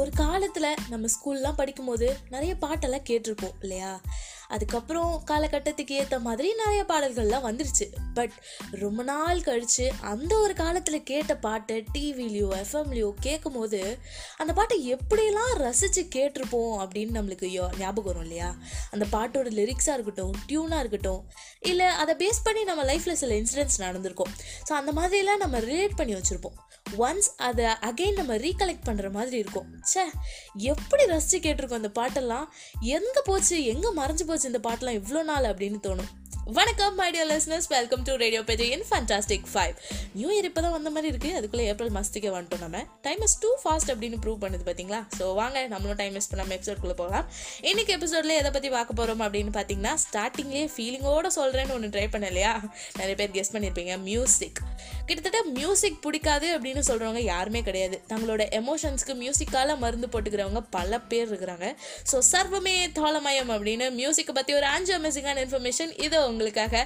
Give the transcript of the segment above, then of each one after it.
ஒரு காலத்தில் நம்ம ஸ்கூல்லாம் படிக்கும்போது நிறைய பாட்டெல்லாம் கேட்டிருப்போம் இல்லையா? அதுக்கப்புறம் காலகட்டத்துக்கு ஏற்ற மாதிரி நிறைய பாடல்கள்லாம் வந்துருச்சு. பட் ரொம்ப நாள் கழித்து அந்த ஒரு காலத்தில் கேட்ட பாட்டை டிவிலையோ எஃப்எம்லையோ கேட்கும் போது அந்த பாட்டை எப்படியெல்லாம் ரசித்து கேட்டிருப்போம் அப்படின்னு நம்மளுக்கு யோ- ஞாபகம் வரும் இல்லையா? அந்த பாட்டோட லிரிக்ஸாக இருக்கட்டும் டியூனாக இருக்கட்டும் இல்லை அதை பேஸ் பண்ணி நம்ம லைஃப்பில் சில இன்சிடென்ட்ஸ் நடந்திருக்கும். ஸோ அந்த மாதிரிலாம் நம்ம ரிலேட் பண்ணி வச்சுருப்போம். ஒன்ஸ் அதை அகைன் நம்ம ரீகலெக்ட் பண்ணுற மாதிரி இருக்கும். ச்சே எப்படி ரசித்து கேட்டிருக்கோம் அந்த பாட்டெல்லாம்? எங்கே போச்சு எங்கே மறைஞ்சு போச்சு இந்த பாட்டெல்லாம் இவ்வளோ நாள் அப்படின்னு தோணும். வணக்கம் my dear listeners welcome to radio page in fantastic five new year இப்போ தான் வந்த மாதிரி இருக்குது அதுக்குள்ளே ஏப்ரல் மாதத்துக்கே வந்துட்டோம் நம்ம. டைம் இஸ் டூ ஃபாஸ்ட் அப்படின்னு ப்ரூவ் பண்ணுது பார்த்தீங்களா ஸோ வாங்க நம்மளும் டைம் வேஸ்ட் பண்ணாமல் எபிசோட்குள்ளே போகலாம். இன்னைக்கு எபிசோட்ல எதை பற்றி பார்க்க போகிறோம் அப்படின்னு பார்த்தீங்கன்னா ஸ்டார்டிங்லேயே ஃபீலிங்கோடு சொல்கிறேன்னு ஒன்று ட்ரை பண்ண இல்லையா நிறைய பேர் கெஸ்ட் பண்ணியிருப்பீங்க மியூசிக் கிட்டத்தட்ட மியூசிக் பிடிக்காது அப்படின்னு சொல்கிறவங்க யாருமே கிடையாது. தங்களோட எமோஷன்ஸ்க்கு மியூசிக்கால மருந்து போட்டுக்கிறவங்க பல பேர் இருக்கிறாங்க. ஸோ சர்வமே தாளமயம் அப்படின்னு மியூசிக்கை பற்றி ஒரு அஞ்சு அமேசிங்கான இன்ஃபர்மேஷன் இதை உங்களுக்காக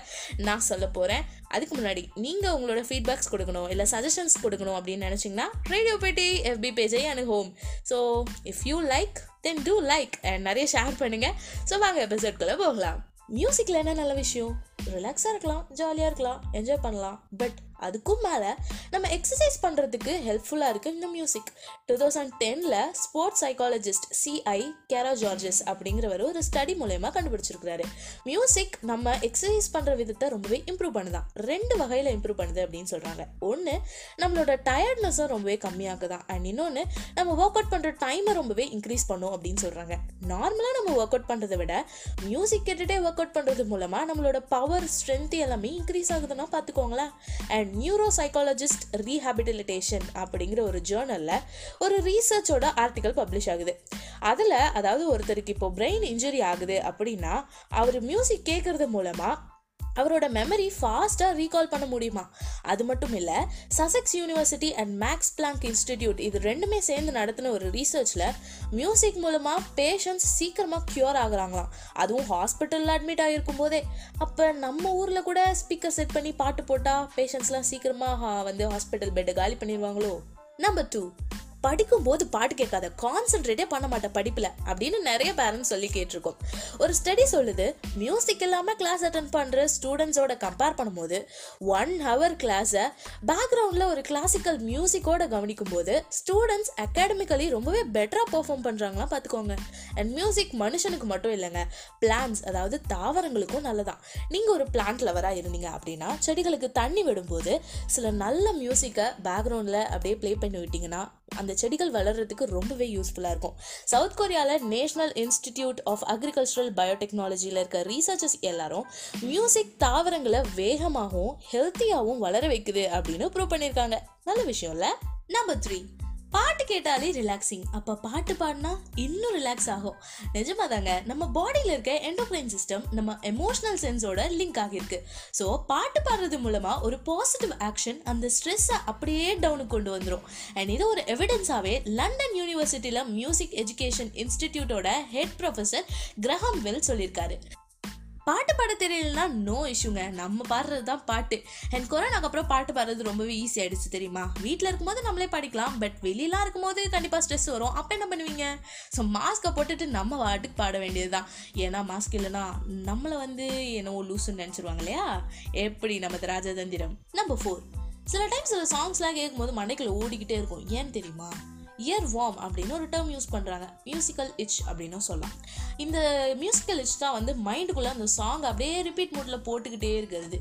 நான் சொல்ல போகிறேன் அதுக்கு முன்னாடி நீங்கள் உங்களோட ஃபீட்பேக்ஸ் கொடுக்கணும் இல்லை சஜஷன்ஸ் கொடுக்கணும் அப்படின்னு நினச்சிங்கன்னா ரேடியோ பேட்டி எஃபி பேஜை home so if you like then do like and நிறைய ஷேர் பண்ணுங்கள் ஸோ வாங்க எபிசோட்குள்ளே போகலாம். மியூசிக்கில் என்ன நல்ல விஷயம்? ரிலாக்ஸாக இருக்கலாம் ஜாலியாக இருக்கலாம் என்ஜாய் பண்ணலாம். பட் அதுக்கும் மேலே நம்ம எக்ஸசைஸ் பண்ணுறதுக்கு ஹெல்ப்ஃபுல்லாக இருக்குது இந்த மியூசிக் டூ தௌசண்ட் டெனில் ஸ்போர்ட்ஸ் சைக்காலஜிஸ்ட் சிஐ கேரா ஜார்ஜஸ் அப்படிங்கிறவர் ஒரு ஸ்டடி மூலயமா கண்டுபிடிச்சிருக்கிறாரு. மியூசிக் நம்ம எக்ஸசைஸ் பண்ணுற விதத்தை ரொம்பவே இம்ப்ரூவ் பண்ணுதான் ரெண்டு வகையில் இம்ப்ரூவ் பண்ணுது அப்படின்னு சொல்கிறாங்க ஒன்று நம்மளோட டயர்ட்னஸும் ரொம்பவே கம்மியாக்குதான் அண்ட் இன்னொன்று நம்ம ஒர்க் அவுட் பண்ணுற டைமை ரொம்பவே இன்க்ரீஸ் பண்ணும் அப்படின்னு சொல்கிறாங்க நார்மலாக நம்ம ஒர்க் அவுட் பண்ணுறதை விட மியூசிக் கேட்டுகிட்டே ஒர்க் அவுட் பண்ணுறது மூலமாக நம்மளோட பவர் ஸ்ட்ரென்த் எல்லாமே இன்க்ரீஸ் ஆகுதுன்னா பார்த்துக்கோங்களேன் அண்ட் நியூரோ சைக்காலஜிஸ்ட் ரீஹாபிலிட்டேஷன் அப்படிங்கிற ஒரு ஜேர்னலில் ஒரு ரீசர்ச்சோட ஆர்டிக்கல் பப்ளிஷ் ஆகுது. அதில் அதாவது ஒருத்தருக்கு இப்போ பிரெயின் இன்ஜுரி ஆகுது அப்படின்னா அவர் மியூசிக் கேட்குறது மூலமாக அவரோட மெமரி ஃபாஸ்ட்டாக ரீகால் பண்ண முடியுமா? அது மட்டும் இல்லை Sussex university and Max Planck institute இது ரெண்டுமே சேர்ந்து நடத்தின ஒரு ரீசர்ச்சில் மியூசிக் மூலமாக பேஷண்ட்ஸ் சீக்கிரமாக க்யூர் ஆகுறாங்களாம். அதுவும் ஹாஸ்பிட்டலில் அட்மிட் ஆகிருக்கும் போதே. அப்போ நம்ம ஊரில் கூட ஸ்பீக்கர் செட் பண்ணி பாட்டு போட்டால் பேஷண்ட்ஸ்லாம் சீக்கிரமாக வந்து ஹாஸ்பிட்டல் பெட்டை காலி பண்ணிடுவாங்களோ நம்பர் டூ படிக்கும்போது பாட்டு கேட்காத கான்சென்ட்ரேட்டே பண்ண மாட்டேன் படிப்பில் அப்படின்னு நிறைய பேரண்ட்ஸ் சொல்லி கேட்டிருக்கோம். ஒரு ஸ்டடி சொல்லுது மியூசிக் இல்லாமல் கிளாஸ் அட்டன் பண்ணுற ஸ்டூடெண்ட்ஸோட கம்பேர் பண்ணும்போது ஒன் ஹவர் கிளாஸை பேக்ரவுண்டில் ஒரு கிளாசிக்கல் மியூசிக்கோட கவனிக்கும் போது ஸ்டூடெண்ட்ஸ் அகாடமிக்கலி ரொம்பவே பெட்டராக பெர்ஃபார்ம் பண்ணுறாங்களாம் பார்த்துக்கோங்க. அண்ட் மியூசிக் மனுஷனுக்கு மட்டும் இல்லைங்க பிளான்ஸ் அதாவது தாவரங்களுக்கும் நல்லதான் நீங்கள் ஒரு பிளான்ட் லவராக இருந்தீங்க அப்படின்னா செடிகளுக்கு தண்ணி விடும்போது சில நல்ல மியூசிக்கை பேக்ரவுண்டில் அப்படியே ப்ளே பண்ணி விட்டிங்கன்னா அந்த செடிகள் வளர்கிறதுக்கு ரொம்பவே யூஸ்ஃபுல்லாக இருக்கும். சவுத் கொரியாவில் நேஷனல் இன்ஸ்டிடியூட் ஆஃப் அக்ரிகல்ச்சரல் பயோடெக்னாலஜியில் இருக்க ரீசர்ச்சர்ஸ் எல்லாரும் மியூசிக் தாவரங்களை வேகமாகவும் ஹெல்த்தியாகவும் வளர வைக்குது அப்படின்னு ப்ரூவ் பண்ணியிருக்காங்க. நல்ல விஷயம்ல நம்பர் த்ரீ பாட்டு கேட்டாலே ரிலாக்ஸிங் அப்போ பாட்டு பாடினா இன்னும் ரிலாக்ஸ் ஆகும். நிஜமாக தாங்க நம்ம பாடியில் இருக்க என்டோக்ரைன் சிஸ்டம் நம்ம எமோஷனல் சென்ஸோட லிங்க் ஆகியிருக்கு. ஸோ பாட்டு பாடுறது மூலமாக ஒரு பாசிட்டிவ் ஆக்ஷன் அந்த ஸ்ட்ரெஸ்ஸை அப்படியே டவுனுக்கு கொண்டு வந்துடும் அண்ட் இது ஒரு எவிடன்ஸாகவே லண்டன் யூனிவர்சிட்டியில் மியூசிக் எஜுகேஷன் இன்ஸ்டிடியூட்டோட ஹெட் ப்ரொஃபஸர் கிரஹாம் வெல் சொல்லியிருக்காரு. பாட்டு பாட தெரியலனா நோ இஷ்யூங்க நம்ம பாடுறது தான் பாட்டு. அண்ட் கொரோனாக்கு அப்புறம் பாட்டு பாடுறது ரொம்பவே ஈஸி ஆயிடுச்சு தெரியுமா? வீட்டில் இருக்கும்போது நம்மளே பாடிக்கலாம் பட் வெளியெலாம் இருக்கும்போது கண்டிப்பாக ஸ்ட்ரெஸ் வரும். அப்போ என்ன பண்ணுவீங்க? ஸோ மாஸ்க்கை போட்டுட்டு நம்ம வாட்டுக்கு பாட வேண்டியது தான் ஏன்னா மாஸ்க் இல்லைன்னா நம்மளை வந்து என்னவோ லூசுன்னு நினச்சிருவாங்க இல்லையா? எப்படி நமது ராஜதந்திரம்? நம்பர் ஃபோர் சில டைம் சில சாங்ஸ்லாம் கேட்கும்போது மண்டைக்குள்ள ஓடிக்கிட்டே இருக்கும். ஏன் தெரியுமா? இயர் வார்ம் அப்படின்னு ஒரு டேர்ம் யூஸ் பண்ணுறாங்க மியூசிக்கல் இச் அப்படின்னும் சொல்லலாம். இந்த மியூசிக்கல் இச் தான் வந்து மைண்டுக்குள்ளே அந்த சாங் அப்படியே ரிப்பீட் மூட்டில் போட்டுக்கிட்டே இருக்கிறது.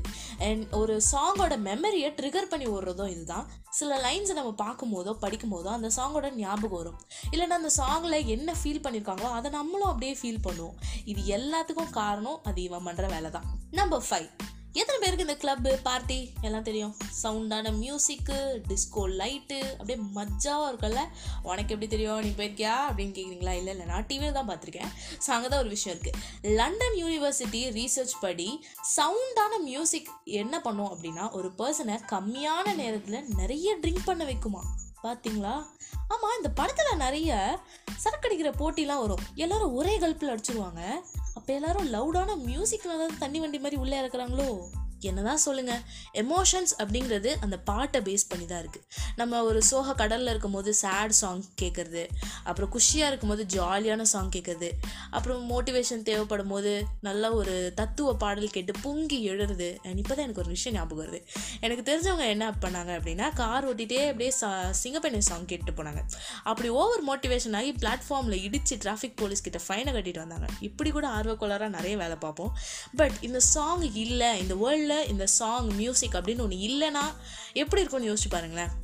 அண்ட் ஒரு சாங்கோட மெமரியை ட்ரிகர் பண்ணி ஓடுறதும் இதுதான். சில லைன்ஸை நம்ம பார்க்கும்போதோ படிக்கும்போதோ அந்த சாங்கோட ஞாபகம் வரும். இல்லைன்னா அந்த சாங்கில் என்ன ஃபீல் பண்ணியிருக்காங்களோ அதை நம்மளும் அப்படியே ஃபீல் பண்ணுவோம். இது எல்லாத்துக்கும் காரணம் அது இவன் பண்ணுற வேலை தான் நம்பர் ஃபைவ் எத்தனை பேருக்கு இந்த கிளப்பு பார்ட்டி எல்லாம் தெரியும்? சவுண்டான மியூசிக்கு டிஸ்கோ லைட்டு அப்படியே மஜாவாக இருக்கும்ல? உனக்கு எப்படி தெரியும்? நீ போயிருக்கியா? அப்படின்னு கேட்குறீங்களா இல்லை இல்லை நான் டிவியில் தான் பார்த்துருக்கேன். ஸோ அங்கே தான் ஒரு விஷயம் இருக்குது லண்டன் யூனிவர்சிட்டி ரீசர்ச் படி சவுண்டான மியூசிக் என்ன பண்ணும் அப்படின்னா ஒரு பர்சனை கம்மியான நேரத்தில் நிறைய ட்ரிங்க் பண்ண வைக்குமா? பார்த்தீங்களா ஆமாம் இந்த படத்தில் நிறைய சரக்கடிக்கிற போட்டிலாம் வரும். எல்லோரும் ஒரே கல்ப்பில் அடிச்சிருவாங்க. அப்போ எல்லாரும் லவுடான மியூசிக்கில் தான் தண்ணி வண்டி மாதிரி உள்ளே இறக்குறாங்களோ? என்னதான் சொல்லுங்கள் எமோஷன்ஸ் அப்படிங்கிறது அந்த பாட்டை பேஸ் பண்ணி தான் இருக்குது நம்ம ஒரு சோக கடலில் இருக்கும்போது சேட் சாங் கேட்குறது அப்புறம் குஷியாக இருக்கும்போது ஜாலியான சாங் கேட்குறது அப்புறம் மோட்டிவேஷன் தேவைப்படும் போது நல்ல ஒரு தத்துவ பாடல் கேட்டு பொங்கி எழுறது இப்போ தான் எனக்கு ஒரு விஷயம் ஞாபகம் வருது. எனக்கு தெரிஞ்சவங்க என்ன பண்ணாங்க அப்படின்னா கார் ஓட்டிகிட்டே அப்படியே சா சிங்கப்பெண்ணை சாங் கேட்டு போனாங்க. அப்படி ஓவர் மோட்டிவேஷன் ஆகி பிளாட்ஃபார்மில் இடித்து டிராஃபிக் போலீஸ் கிட்ட ஃபைனை கட்டிட்டு வந்தாங்க. இப்படி கூட ஆர்வக்கோளாராக நிறைய வேலை பார்ப்போம். பட் இந்த சாங் இல்லை இந்த வேர்ல்டில் இந்த சாங் மியூசிக் அப்படின்னு ஒன்று இல்லைன்னா எப்படி இருக்கும்னு யோசிச்சு பாருங்களேன்.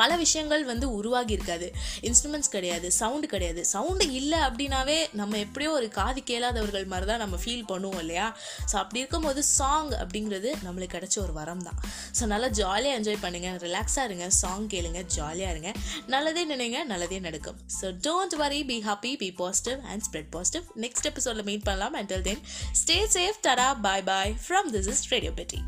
பல விஷயங்கள் வந்து உருவாகி இருக்காது. இன்ஸ்ட்ருமெண்ட்ஸ் கிடையாது சவுண்டு கிடையாது. சவுண்டு இல்லை அப்படின்னாவே நம்ம எப்படியோ ஒரு காது கேளாதவர்கள் மாதிரி தான் நம்ம ஃபீல் பண்ணுவோம் இல்லையா? ஸோ அப்படி இருக்கும்போது சாங் அப்படிங்கிறது நம்மளுக்கு கிடைச்ச ஒரு வரம் தான் ஸோ நல்லா ஜாலியாக என்ஜாய் பண்ணுங்கள் ரிலாக்ஸாக இருங்க சாங் கேளுங்க ஜாலியாக இருங்க. நல்லதே நினைங்க நல்லதே நடக்கும். So don't worry be happy be positive and spread positive next எபிசோடில் மீட் பண்ணலாம். Until then stay safe tata bye bye from this is radio Petti